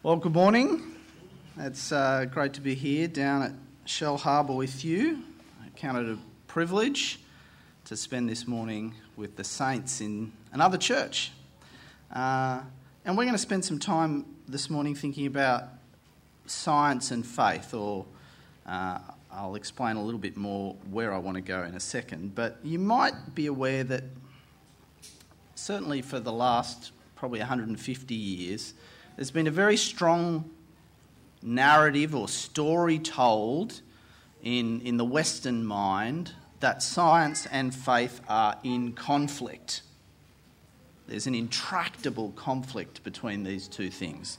Well, good morning. It's uh, great to be here down at Shellharbour with you. I count it a privilege to spend this morning with the saints in another church. Uh, and we're going to spend some time this morning thinking about science and faith, or uh, I'll explain a little bit more where I want to go in a second. But you might be aware that certainly for the last probably 150 years, there's been a very strong narrative or story told in, in the Western mind that science and faith are in conflict. There's an intractable conflict between these two things.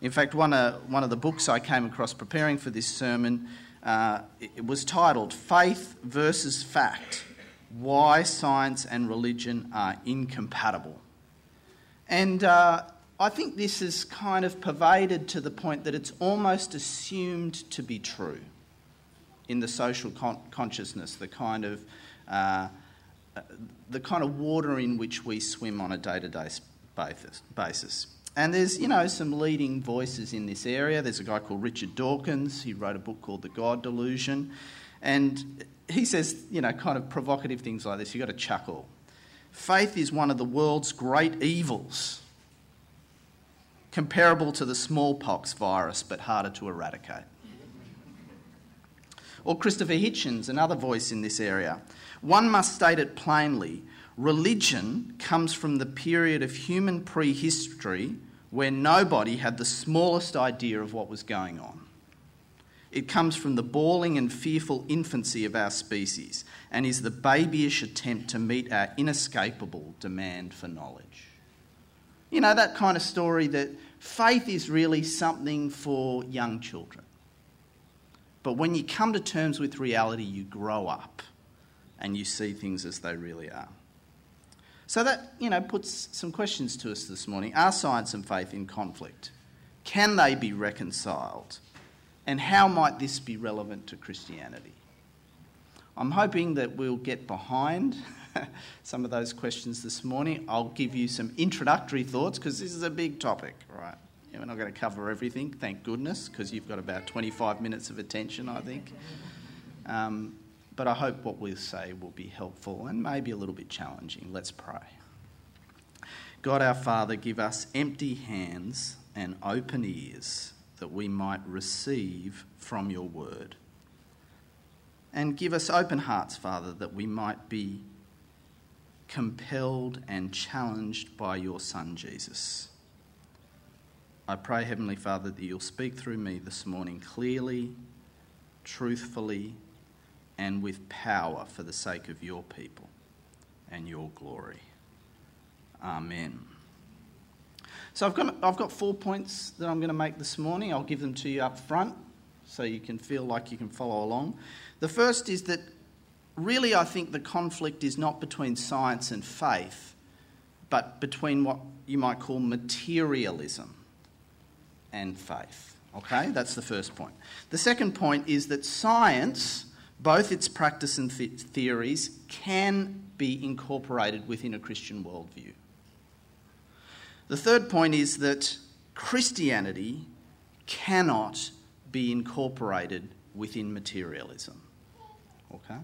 In fact, one of, one of the books I came across preparing for this sermon uh, it was titled Faith versus Fact Why Science and Religion Are Incompatible. And uh, I think this is kind of pervaded to the point that it's almost assumed to be true in the social con- consciousness, the kind of uh, the kind of water in which we swim on a day-to-day basis. And there's, you know, some leading voices in this area. There's a guy called Richard Dawkins. He wrote a book called The God Delusion. And he says, you know, kind of provocative things like this. You've got to chuckle. Faith is one of the world's great evils comparable to the smallpox virus but harder to eradicate. Or Christopher Hitchens, another voice in this area. One must state it plainly religion comes from the period of human prehistory where nobody had the smallest idea of what was going on. It comes from the bawling and fearful infancy of our species and is the babyish attempt to meet our inescapable demand for knowledge. You know, that kind of story that faith is really something for young children. But when you come to terms with reality, you grow up and you see things as they really are. So that, you know, puts some questions to us this morning. Are science and faith in conflict? Can they be reconciled? And how might this be relevant to Christianity? I'm hoping that we'll get behind some of those questions this morning. I'll give you some introductory thoughts because this is a big topic, right? Yeah, we're not going to cover everything, thank goodness, because you've got about 25 minutes of attention, I think. Um, but I hope what we'll say will be helpful and maybe a little bit challenging. Let's pray. God our Father, give us empty hands and open ears that we might receive from your word. And give us open hearts, Father, that we might be compelled and challenged by your Son, Jesus. I pray, Heavenly Father, that you'll speak through me this morning clearly, truthfully, and with power for the sake of your people and your glory. Amen. So I've got, I've got four points that I'm going to make this morning. I'll give them to you up front so you can feel like you can follow along. The first is that really I think the conflict is not between science and faith, but between what you might call materialism and faith. Okay, that's the first point. The second point is that science both its practice and th- theories can be incorporated within a Christian worldview. The third point is that Christianity cannot be incorporated within materialism. Okay?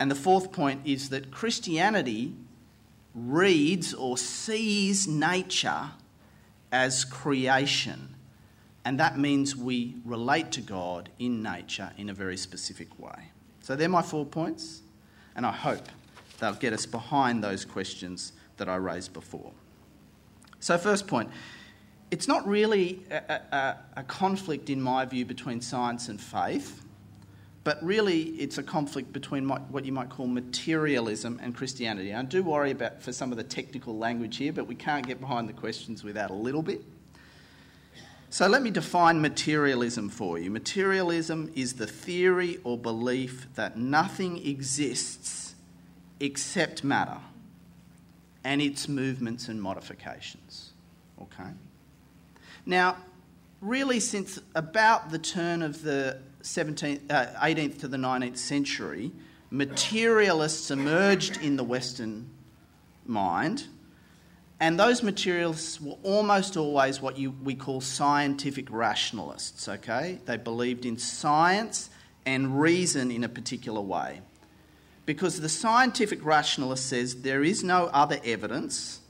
And the fourth point is that Christianity reads or sees nature as creation and that means we relate to God in nature in a very specific way. So they're my four points, and I hope they'll get us behind those questions that I raised before. So, first point it's not really a, a, a conflict, in my view, between science and faith, but really it's a conflict between what you might call materialism and Christianity. I do worry about for some of the technical language here, but we can't get behind the questions without a little bit. So let me define materialism for you. Materialism is the theory or belief that nothing exists except matter and its movements and modifications. Okay? Now, really, since about the turn of the 17th, uh, 18th to the 19th century, materialists emerged in the Western mind And those materialists were almost always what you, we call scientific rationalists, okay? They believed in science and reason in a particular way. Because the scientific rationalist says there is no other evidence,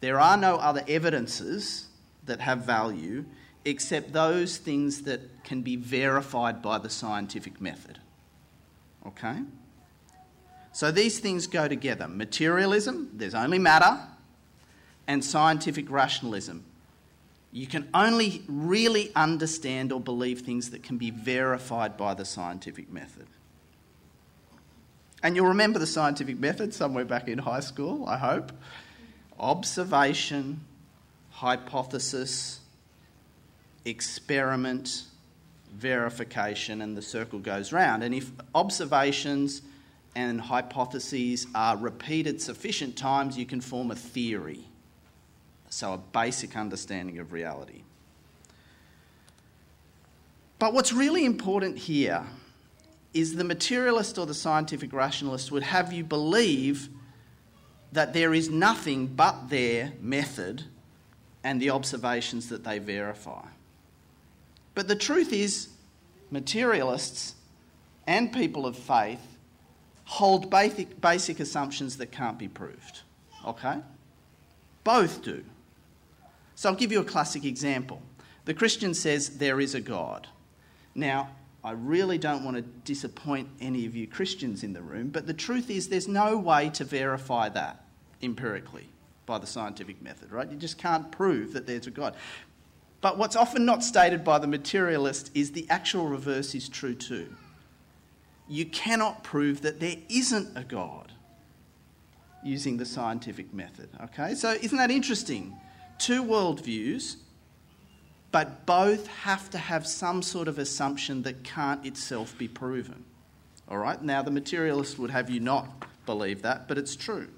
there are no other evidences that have value except those things that can be verified by the scientific method. Okay? So these things go together materialism, there's only matter, and scientific rationalism. You can only really understand or believe things that can be verified by the scientific method. And you'll remember the scientific method somewhere back in high school, I hope. Observation, hypothesis, experiment, verification, and the circle goes round. And if observations and hypotheses are repeated sufficient times, you can form a theory. So, a basic understanding of reality. But what's really important here is the materialist or the scientific rationalist would have you believe that there is nothing but their method and the observations that they verify. But the truth is, materialists and people of faith hold basic, basic assumptions that can't be proved. Okay? Both do. So I'll give you a classic example. The Christian says there is a God. Now, I really don't want to disappoint any of you Christians in the room, but the truth is there's no way to verify that empirically by the scientific method, right? You just can't prove that there's a God. But what's often not stated by the materialist is the actual reverse is true too. You cannot prove that there isn't a God using the scientific method. Okay, so isn't that interesting? Two worldviews, but both have to have some sort of assumption that can't itself be proven. All right, now the materialist would have you not believe that, but it's true.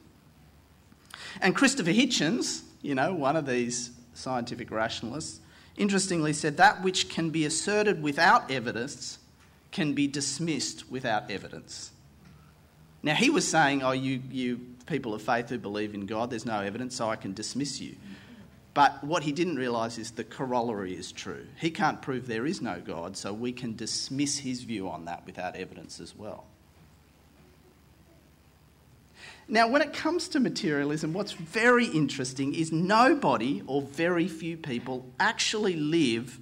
And Christopher Hitchens, you know, one of these scientific rationalists, interestingly said that which can be asserted without evidence can be dismissed without evidence. Now, he was saying, Oh, you, you people of faith who believe in God, there's no evidence, so I can dismiss you. But what he didn't realise is the corollary is true. He can't prove there is no God, so we can dismiss his view on that without evidence as well. Now, when it comes to materialism, what's very interesting is nobody or very few people actually live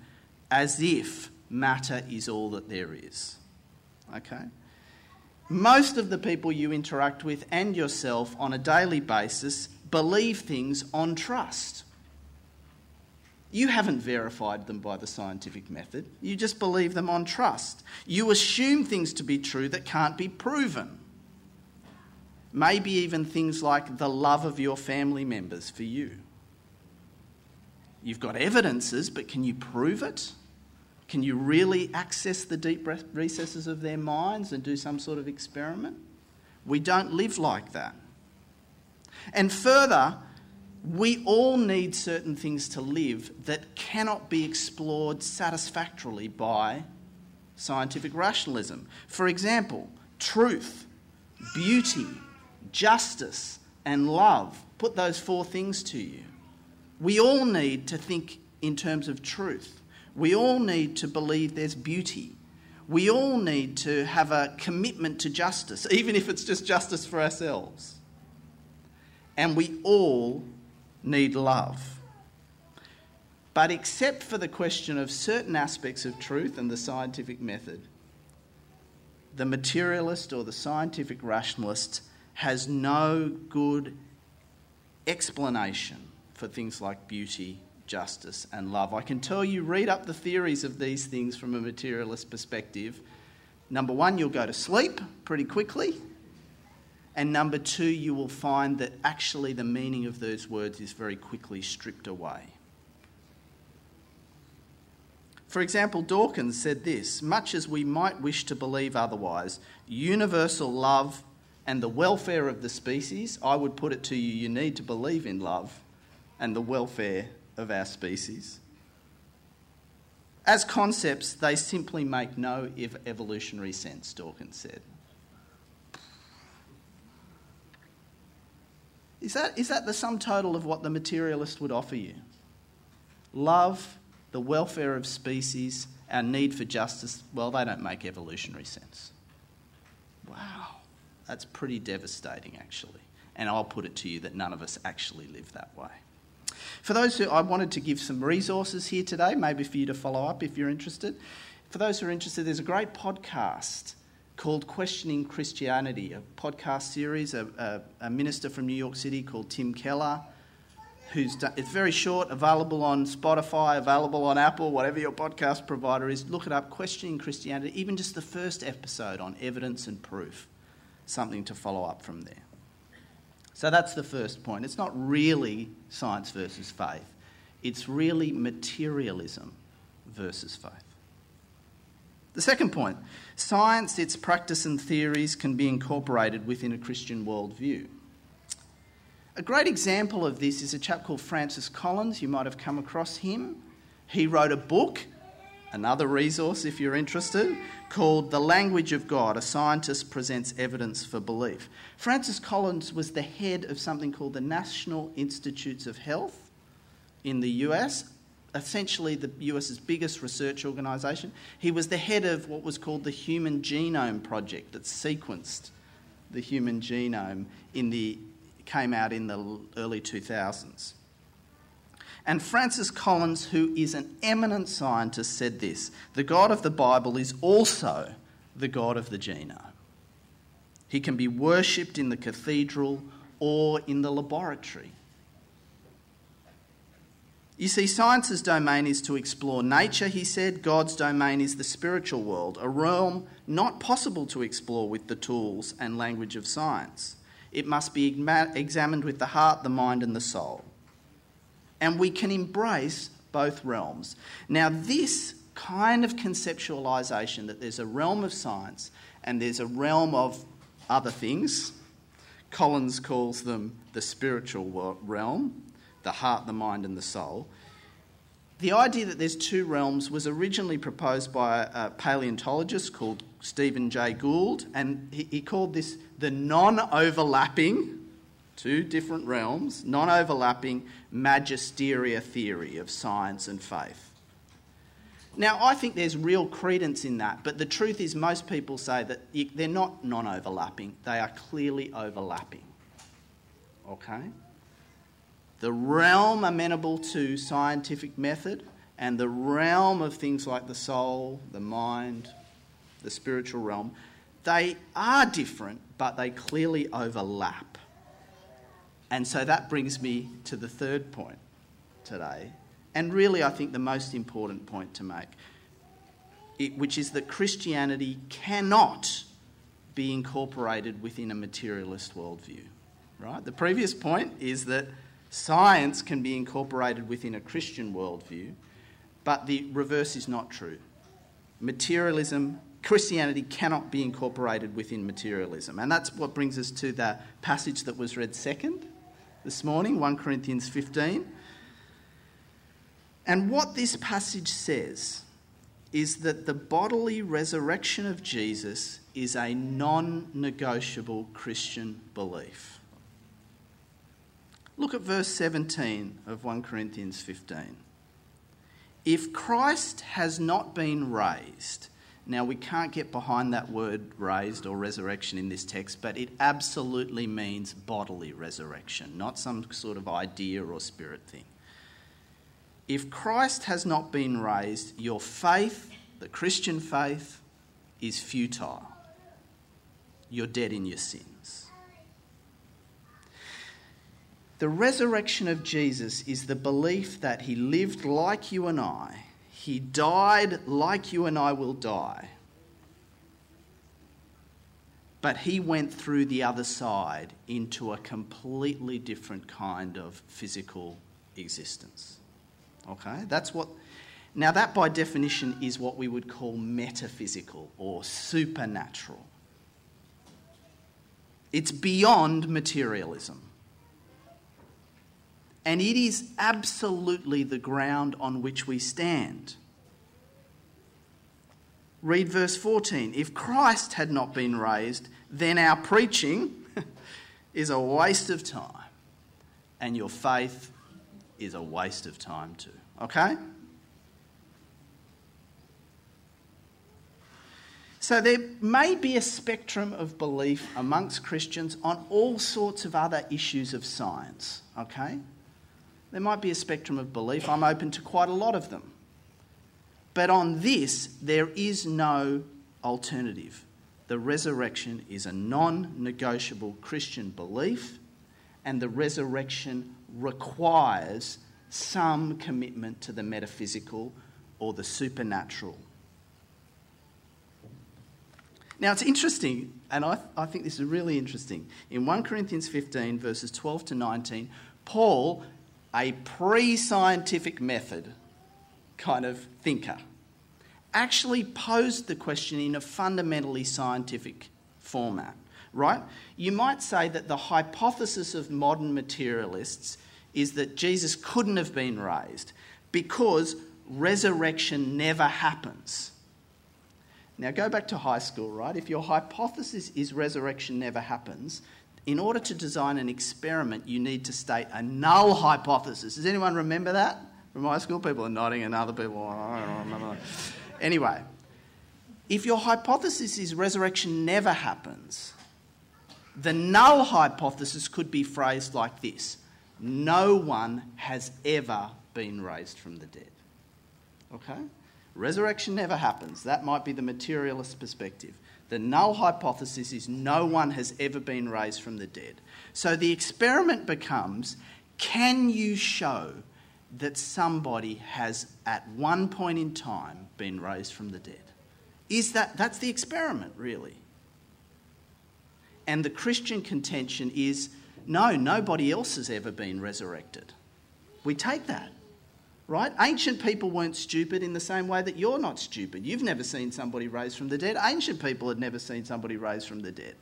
as if matter is all that there is. Okay? Most of the people you interact with and yourself on a daily basis believe things on trust. You haven't verified them by the scientific method, you just believe them on trust. You assume things to be true that can't be proven. Maybe even things like the love of your family members for you. You've got evidences, but can you prove it? Can you really access the deep recesses of their minds and do some sort of experiment? We don't live like that. And further, we all need certain things to live that cannot be explored satisfactorily by scientific rationalism. For example, truth, beauty, justice, and love. Put those four things to you. We all need to think in terms of truth. We all need to believe there's beauty. We all need to have a commitment to justice, even if it's just justice for ourselves. And we all need love. But except for the question of certain aspects of truth and the scientific method, the materialist or the scientific rationalist has no good explanation for things like beauty, justice, and love. I can tell you, read up the theories of these things from a materialist perspective. Number one, you'll go to sleep pretty quickly. And number two, you will find that actually the meaning of those words is very quickly stripped away. For example, Dawkins said this much as we might wish to believe otherwise, universal love and the welfare of the species, I would put it to you, you need to believe in love and the welfare of our species. As concepts, they simply make no evolutionary sense, Dawkins said. Is that, is that the sum total of what the materialist would offer you? Love, the welfare of species, our need for justice, well, they don't make evolutionary sense. Wow, that's pretty devastating, actually. And I'll put it to you that none of us actually live that way. For those who I wanted to give some resources here today, maybe for you to follow up if you're interested. For those who are interested, there's a great podcast called Questioning Christianity, a podcast series. A, a, a minister from New York City called Tim Keller, who's done, it's very short, available on Spotify, available on Apple, whatever your podcast provider is. Look it up, Questioning Christianity, even just the first episode on evidence and proof. Something to follow up from there. So that's the first point. It's not really science versus faith, it's really materialism versus faith. The second point science, its practice and theories can be incorporated within a Christian worldview. A great example of this is a chap called Francis Collins. You might have come across him. He wrote a book, another resource if you're interested, called The Language of God A Scientist Presents Evidence for Belief. Francis Collins was the head of something called the National Institutes of Health in the US, essentially the US's biggest research organisation. He was the head of what was called the Human Genome Project that sequenced the human genome in the came out in the early 2000s. And Francis Collins, who is an eminent scientist, said this The God of the Bible is also the God of the genome. He can be worshipped in the cathedral or in the laboratory. You see, science's domain is to explore nature, he said. God's domain is the spiritual world, a realm not possible to explore with the tools and language of science. It must be examined with the heart, the mind, and the soul and we can embrace both realms. Now, this kind of conceptualization that there's a realm of science and there's a realm of other things, Collins calls them the spiritual realm, the heart, the mind, and the soul. The idea that there's two realms was originally proposed by a paleontologist called Stephen Jay Gould, and he, he called this the non overlapping two different realms, non overlapping magisteria theory of science and faith. Now, I think there's real credence in that, but the truth is, most people say that they're not non overlapping, they are clearly overlapping. Okay? The realm amenable to scientific method and the realm of things like the soul, the mind, the spiritual realm, they are different, but they clearly overlap. And so that brings me to the third point today, and really, I think the most important point to make, which is that Christianity cannot be incorporated within a materialist worldview. Right? The previous point is that science can be incorporated within a Christian worldview, but the reverse is not true. Materialism, Christianity cannot be incorporated within materialism. And that's what brings us to the passage that was read second this morning, 1 Corinthians 15. And what this passage says is that the bodily resurrection of Jesus is a non negotiable Christian belief. Look at verse 17 of 1 Corinthians 15. If Christ has not been raised, now, we can't get behind that word raised or resurrection in this text, but it absolutely means bodily resurrection, not some sort of idea or spirit thing. If Christ has not been raised, your faith, the Christian faith, is futile. You're dead in your sins. The resurrection of Jesus is the belief that he lived like you and I he died like you and I will die. But he went through the other side into a completely different kind of physical existence. Okay? That's what. Now, that by definition is what we would call metaphysical or supernatural. It's beyond materialism. And it is absolutely the ground on which we stand. Read verse 14. If Christ had not been raised, then our preaching is a waste of time. and your faith is a waste of time too. Okay? So there may be a spectrum of belief amongst Christians on all sorts of other issues of science, okay? There might be a spectrum of belief. I'm open to quite a lot of them. But on this, there is no alternative. The resurrection is a non negotiable Christian belief, and the resurrection requires some commitment to the metaphysical or the supernatural now, it's interesting, and I, I think this is really interesting. In 1 Corinthians 15, verses 12 to 19, Paul, a pre scientific method kind of thinker, actually posed the question in a fundamentally scientific format, right? You might say that the hypothesis of modern materialists is that Jesus couldn't have been raised because resurrection never happens. Now, go back to high school, right? If your hypothesis is resurrection never happens, in order to design an experiment, you need to state a null hypothesis. Does anyone remember that from high school? People are nodding, and other people, oh, I don't remember. anyway, if your hypothesis is resurrection never happens, the null hypothesis could be phrased like this No one has ever been raised from the dead. Okay? Resurrection never happens. That might be the materialist perspective. The null hypothesis is no one has ever been raised from the dead. So the experiment becomes can you show that somebody has at one point in time been raised from the dead? Is that that's the experiment really? And the Christian contention is no, nobody else has ever been resurrected. We take that right? Ancient people weren't stupid in the same way that you're not stupid. You've never seen somebody raised from the dead. Ancient people had never seen somebody raised from the dead.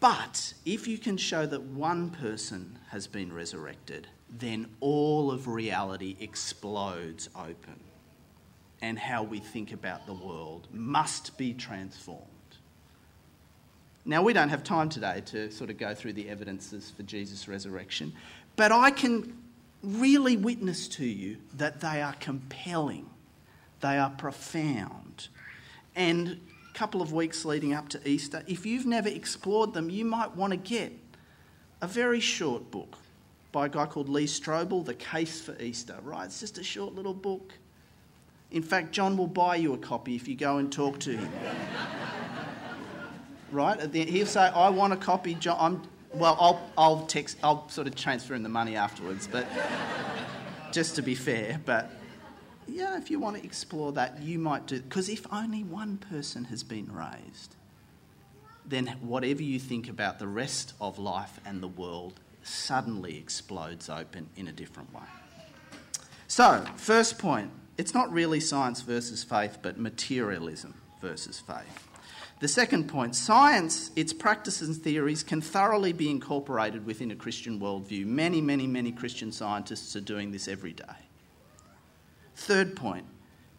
But if you can show that one person has been resurrected, then all of reality explodes open. And how we think about the world must be transformed. Now, we don't have time today to sort of go through the evidences for Jesus' resurrection, but I can really witness to you that they are compelling, they are profound. And a couple of weeks leading up to Easter, if you've never explored them, you might want to get a very short book by a guy called Lee Strobel, The Case for Easter, right? It's just a short little book. In fact, John will buy you a copy if you go and talk to him. right? At the, he'll say, I want a copy, John. I'm, well, I'll, I'll text, I'll sort of transfer him the money afterwards, but just to be fair. But yeah, if you want to explore that, you might do. Because if only one person has been raised, then whatever you think about the rest of life and the world suddenly explodes open in a different way. So, first point it's not really science versus faith, but materialism versus faith. The second point science, its practices and theories can thoroughly be incorporated within a Christian worldview. Many, many, many Christian scientists are doing this every day. Third point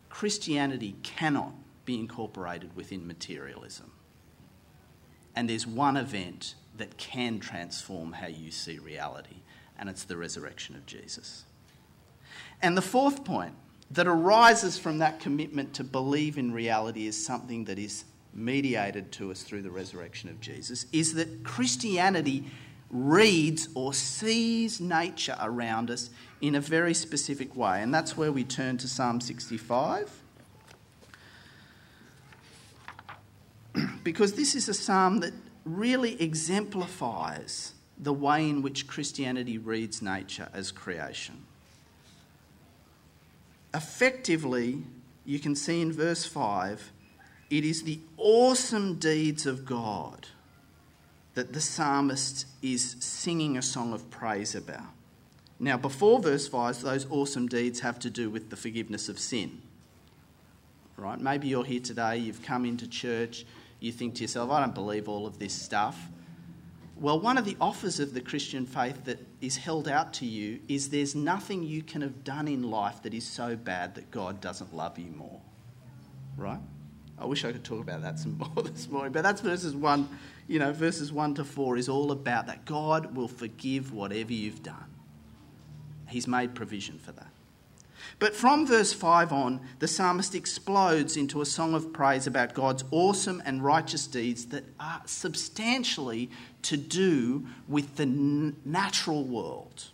Christianity cannot be incorporated within materialism. And there's one event that can transform how you see reality, and it's the resurrection of Jesus. And the fourth point that arises from that commitment to believe in reality is something that is mediated to us through the resurrection of Jesus is that Christianity reads or sees nature around us in a very specific way. And that's where we turn to Psalm 65. because this is a psalm that really exemplifies the way in which Christianity reads nature as creation. Effectively, you can see in verse 5 it is the awesome deeds of God that the psalmist is singing a song of praise about. Now, before verse 5, those awesome deeds have to do with the forgiveness of sin. Right? Maybe you're here today, you've come into church, you think to yourself, I don't believe all of this stuff. Well, one of the offers of the Christian faith that is held out to you is there's nothing you can have done in life that is so bad that God doesn't love you more. Right? I wish I could talk about that some more this morning, but that's verses 1, you know, verses 1 to 4 is all about that. God will forgive whatever you've done. He's made provision for that. But from verse 5 on, the psalmist explodes into a song of praise about God's awesome and righteous deeds that are substantially to do with the natural world.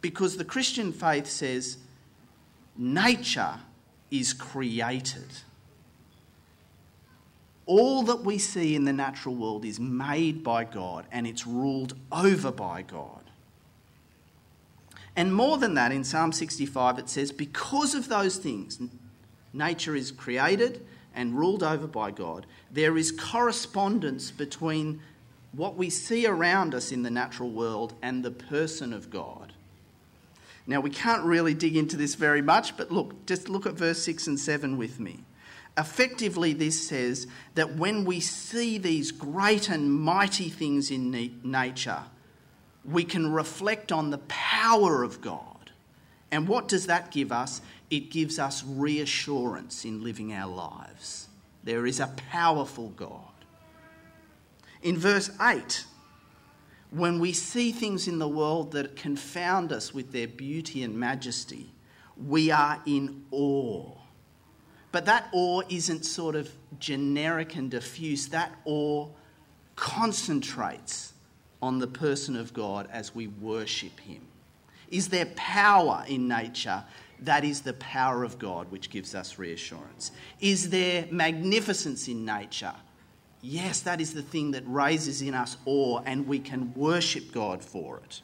Because the Christian faith says nature is created. All that we see in the natural world is made by God and it's ruled over by God. And more than that, in Psalm 65, it says, because of those things, nature is created and ruled over by God, there is correspondence between what we see around us in the natural world and the person of God. Now, we can't really dig into this very much, but look, just look at verse 6 and 7 with me. Effectively, this says that when we see these great and mighty things in nature, we can reflect on the power of God. And what does that give us? It gives us reassurance in living our lives. There is a powerful God. In verse 8, when we see things in the world that confound us with their beauty and majesty, we are in awe. But that awe isn't sort of generic and diffuse, that awe concentrates on the person of God as we worship Him? Is there power in nature? That is the power of God which gives us reassurance. Is there magnificence in nature? Yes, that is the thing that raises in us awe, and we can worship God for it.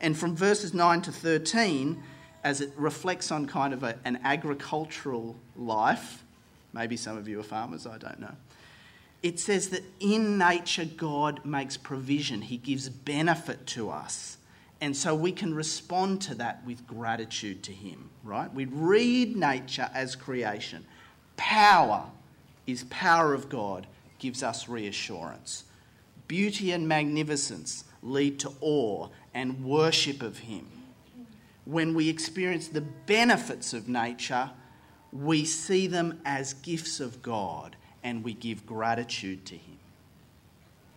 And from verses 9 to 13, as it reflects on kind of a, an agricultural life, maybe some of you are farmers, I don't know it says that in nature, God makes provision, He gives benefit to us. And so we can respond to that with gratitude to Him, right? We read nature as creation. Power is power of God, gives us reassurance. Beauty and magnificence lead to awe and worship of Him. When we experience the benefits of nature, we see them as gifts of God and we give gratitude to Him.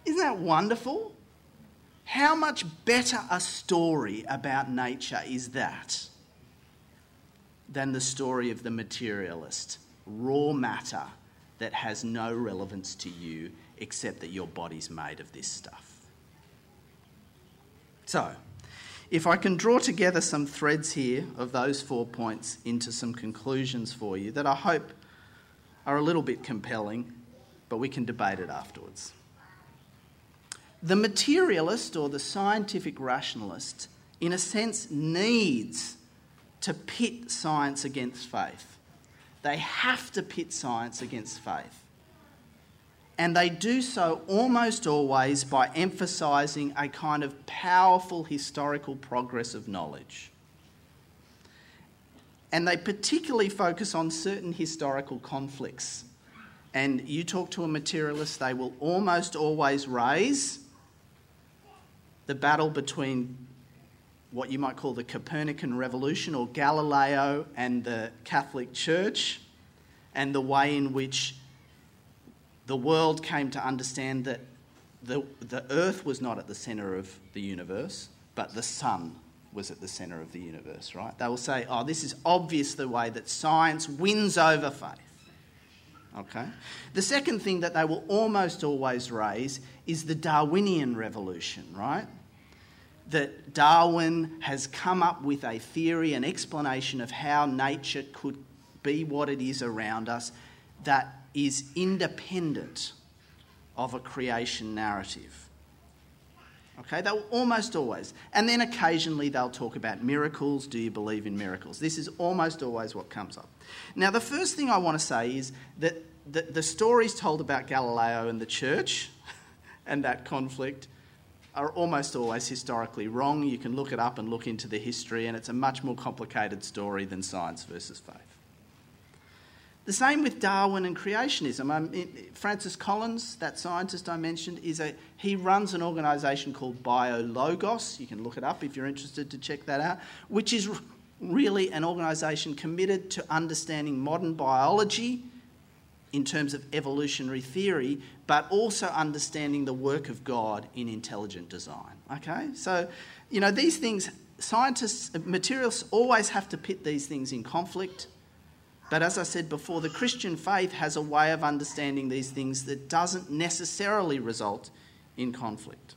Isn't that wonderful? How much better a story about nature is that than the story of the materialist, raw matter that has no relevance to you except that your body's made of this stuff? So, if I can draw together some threads here of those four points into some conclusions for you that I hope are a little bit compelling, but we can debate it afterwards. The materialist or the scientific rationalist, in a sense, needs to pit science against faith. They have to pit science against faith. And they do so almost always by emphasising a kind of powerful historical progress of knowledge and they particularly focus on certain historical conflicts. And you talk to a materialist, they will almost always raise the battle between what you might call the Copernican revolution or Galileo and the Catholic Church, and the way in which the world came to understand that the, the earth was not at the centre of the universe, but the sun was at the centre of the universe, right? They will say, oh, this is obvious the way that science wins over faith. Okay? The second thing that they will almost always raise is the Darwinian revolution, right? That Darwin has come up with a theory, an explanation of how nature could be what it is around us that is independent of a creation narrative. Okay, they'll almost always. And then occasionally they'll talk about miracles. Do you believe in miracles? This is almost always what comes up. Now, the first thing I want to say is that the, the stories told about Galileo and the church and that conflict are almost always historically wrong. You can look it up and look into the history, and it's a much more complicated story than science versus faith. The same with Darwin and creationism. Um, Francis Collins, that scientist I mentioned, is a he runs an organisation called BioLogos. You can look it up if you're interested to check that out. Which is really an organisation committed to understanding modern biology in terms of evolutionary theory, but also understanding the work of God in intelligent design. Okay? So, you know, these things, scientists, materialists always have to pit these things in conflict. But as I said before, the Christian faith has a way of understanding these things that doesn't necessarily result in conflict.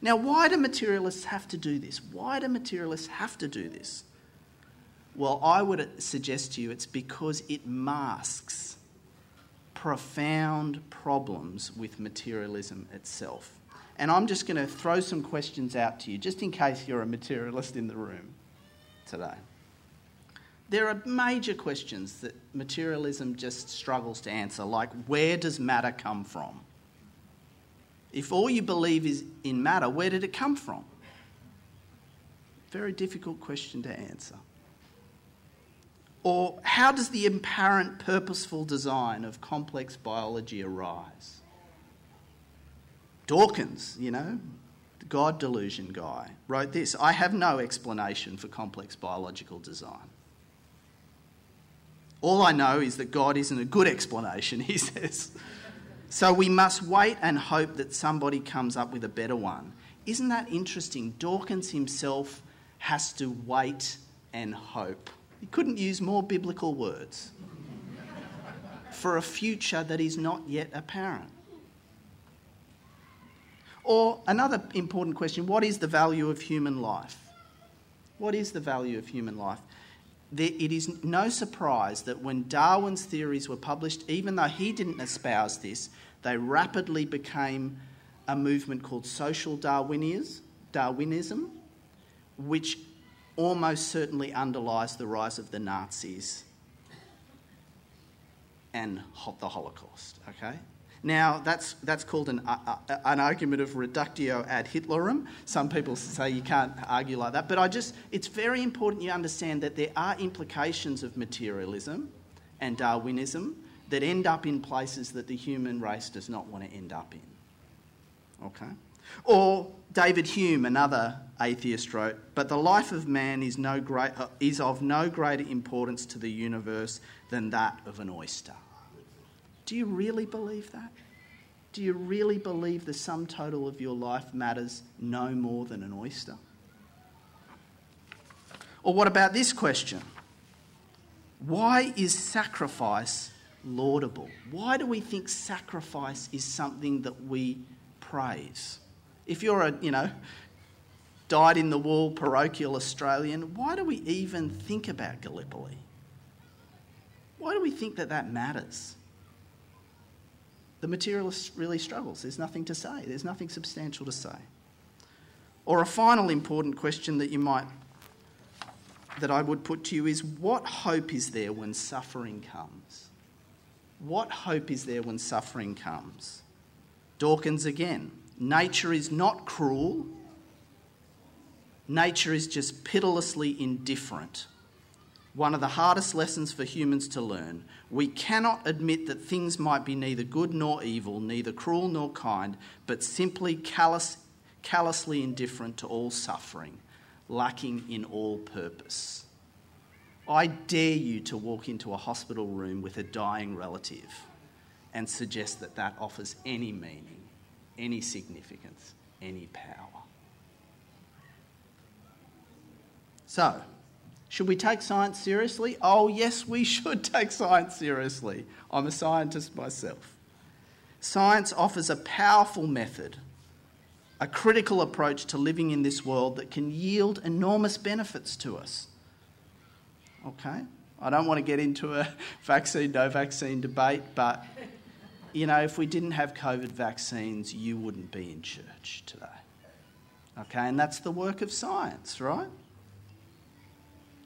Now, why do materialists have to do this? Why do materialists have to do this? Well, I would suggest to you it's because it masks profound problems with materialism itself. And I'm just going to throw some questions out to you, just in case you're a materialist in the room today. There are major questions that materialism just struggles to answer, like where does matter come from? If all you believe is in matter, where did it come from? Very difficult question to answer. Or how does the apparent purposeful design of complex biology arise? Dawkins, you know, the God delusion guy, wrote this I have no explanation for complex biological design. All I know is that God isn't a good explanation, he says. So we must wait and hope that somebody comes up with a better one. Isn't that interesting? Dawkins himself has to wait and hope. He couldn't use more biblical words for a future that is not yet apparent. Or another important question what is the value of human life? What is the value of human life? It is no surprise that when Darwin's theories were published, even though he didn't espouse this, they rapidly became a movement called social Darwinism, which almost certainly underlies the rise of the Nazis and the Holocaust. Okay? Now, that's, that's called an, uh, an argument of reductio ad Hitlerum. Some people say you can't argue like that, but I just, it's very important you understand that there are implications of materialism and Darwinism that end up in places that the human race does not want to end up in. Okay? Or David Hume, another atheist, wrote, But the life of man is, no great, uh, is of no greater importance to the universe than that of an oyster. Do you really believe that? Do you really believe the sum total of your life matters no more than an oyster? Or what about this question? Why is sacrifice laudable? Why do we think sacrifice is something that we praise? If you're a, you know, dyed in the wool parochial Australian, why do we even think about Gallipoli? Why do we think that that matters? The materialist really struggles. There's nothing to say, there's nothing substantial to say. Or a final important question that you might that I would put to you is what hope is there when suffering comes? What hope is there when suffering comes? Dawkins again. Nature is not cruel. Nature is just pitilessly indifferent one of the hardest lessons for humans to learn. We cannot admit that things might be neither good nor evil, neither cruel nor kind, but simply callous, callously indifferent to all suffering, lacking in all purpose. I dare you to walk into a hospital room with a dying relative and suggest that that offers any meaning, any significance, any power. So, should we take science seriously? Oh, yes, we should take science seriously. I'm a scientist myself. Science offers a powerful method, a critical approach to living in this world that can yield enormous benefits to us. Okay? I don't want to get into a vaccine, no vaccine debate, but you know, if we didn't have COVID vaccines, you wouldn't be in church today. Okay? And that's the work of science, right?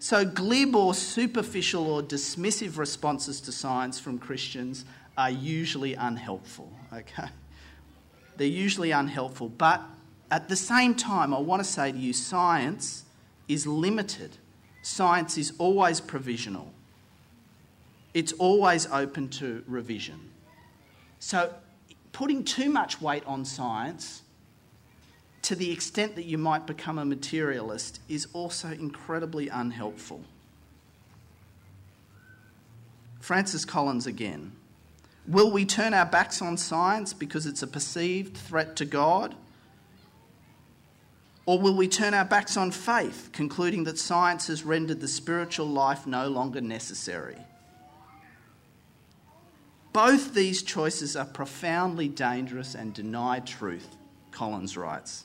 So, glib or superficial or dismissive responses to science from Christians are usually unhelpful, okay? They're usually unhelpful. But at the same time, I want to say to you science is limited, science is always provisional, it's always open to revision. So, putting too much weight on science to the extent that you might become a materialist is also incredibly unhelpful. Francis Collins again. Will we turn our backs on science because it's a perceived threat to God? Or will we turn our backs on faith, concluding that science has rendered the spiritual life no longer necessary? Both these choices are profoundly dangerous and deny truth, Collins writes.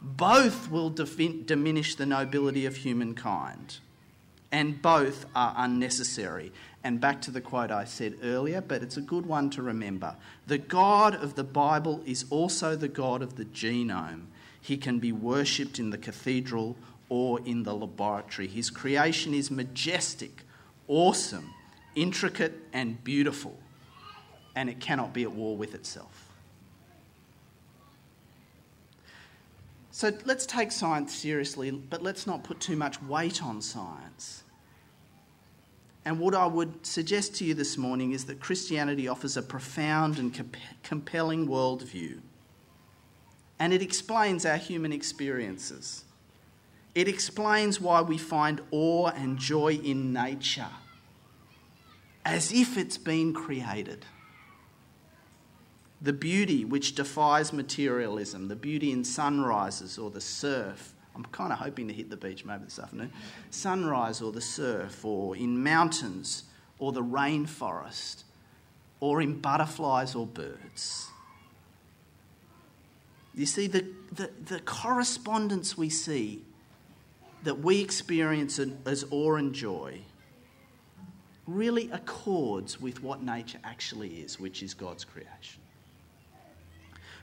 Both will diminish the nobility of humankind, and both are unnecessary. And back to the quote I said earlier, but it's a good one to remember. The God of the Bible is also the God of the genome. He can be worshipped in the cathedral or in the laboratory. His creation is majestic, awesome, intricate, and beautiful, and it cannot be at war with itself. So let's take science seriously, but let's not put too much weight on science. And what I would suggest to you this morning is that Christianity offers a profound and comp- compelling worldview. And it explains our human experiences. It explains why we find awe and joy in nature, as if it's been created the beauty which defies materialism, the beauty in sunrises or the surf. I'm kind of hoping to hit the beach maybe this afternoon. Sunrise or the surf, or in mountains or the rainforest, or in butterflies or birds. You see, the, the, the correspondence we see that we experience as awe and joy really accords with what nature actually is, which is God's creation.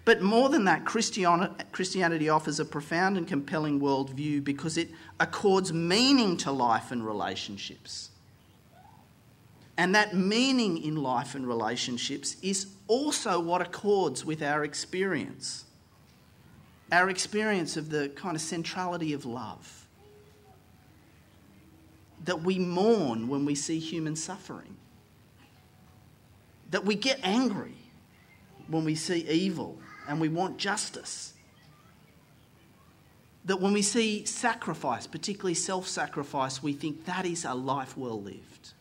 But more than that, Christianity offers a profound and compelling worldview because it accords meaning to life and relationships. And that meaning in life and relationships is also what accords with our experience. Our experience of the kind of centrality of love. That we mourn when we see human suffering. That we get angry when we see evil and we want justice. That when we see sacrifice, particularly self sacrifice, we think that is a life well lived.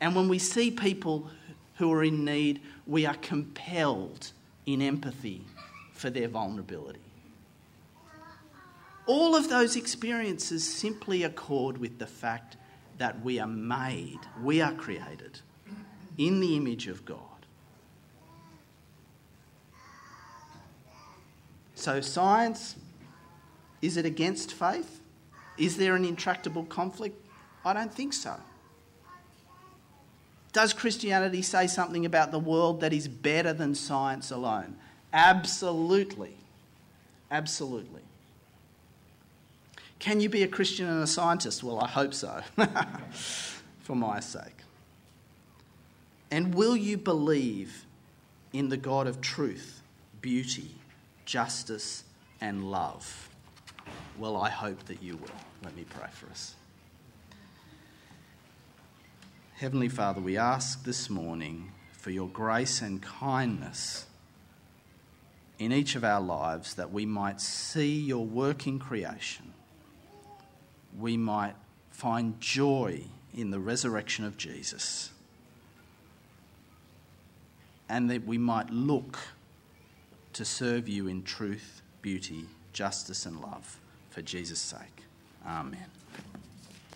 And when we see people who are in need, we are compelled in empathy for their vulnerability. All of those experiences simply accord with the fact that we are made, we are created in the image of God. So, science, is it against faith? Is there an intractable conflict? I don't think so. Does Christianity say something about the world that is better than science alone? Absolutely. Absolutely. Can you be a Christian and a scientist? Well, I hope so, for my sake. And will you believe in the God of truth, beauty, justice, and love? Well, I hope that you will. Let me pray for us. Heavenly Father, we ask this morning for your grace and kindness in each of our lives that we might see your work in creation. We might find joy in the resurrection of Jesus. And that we might look to serve you in truth, beauty, justice, and love for Jesus' sake. Amen.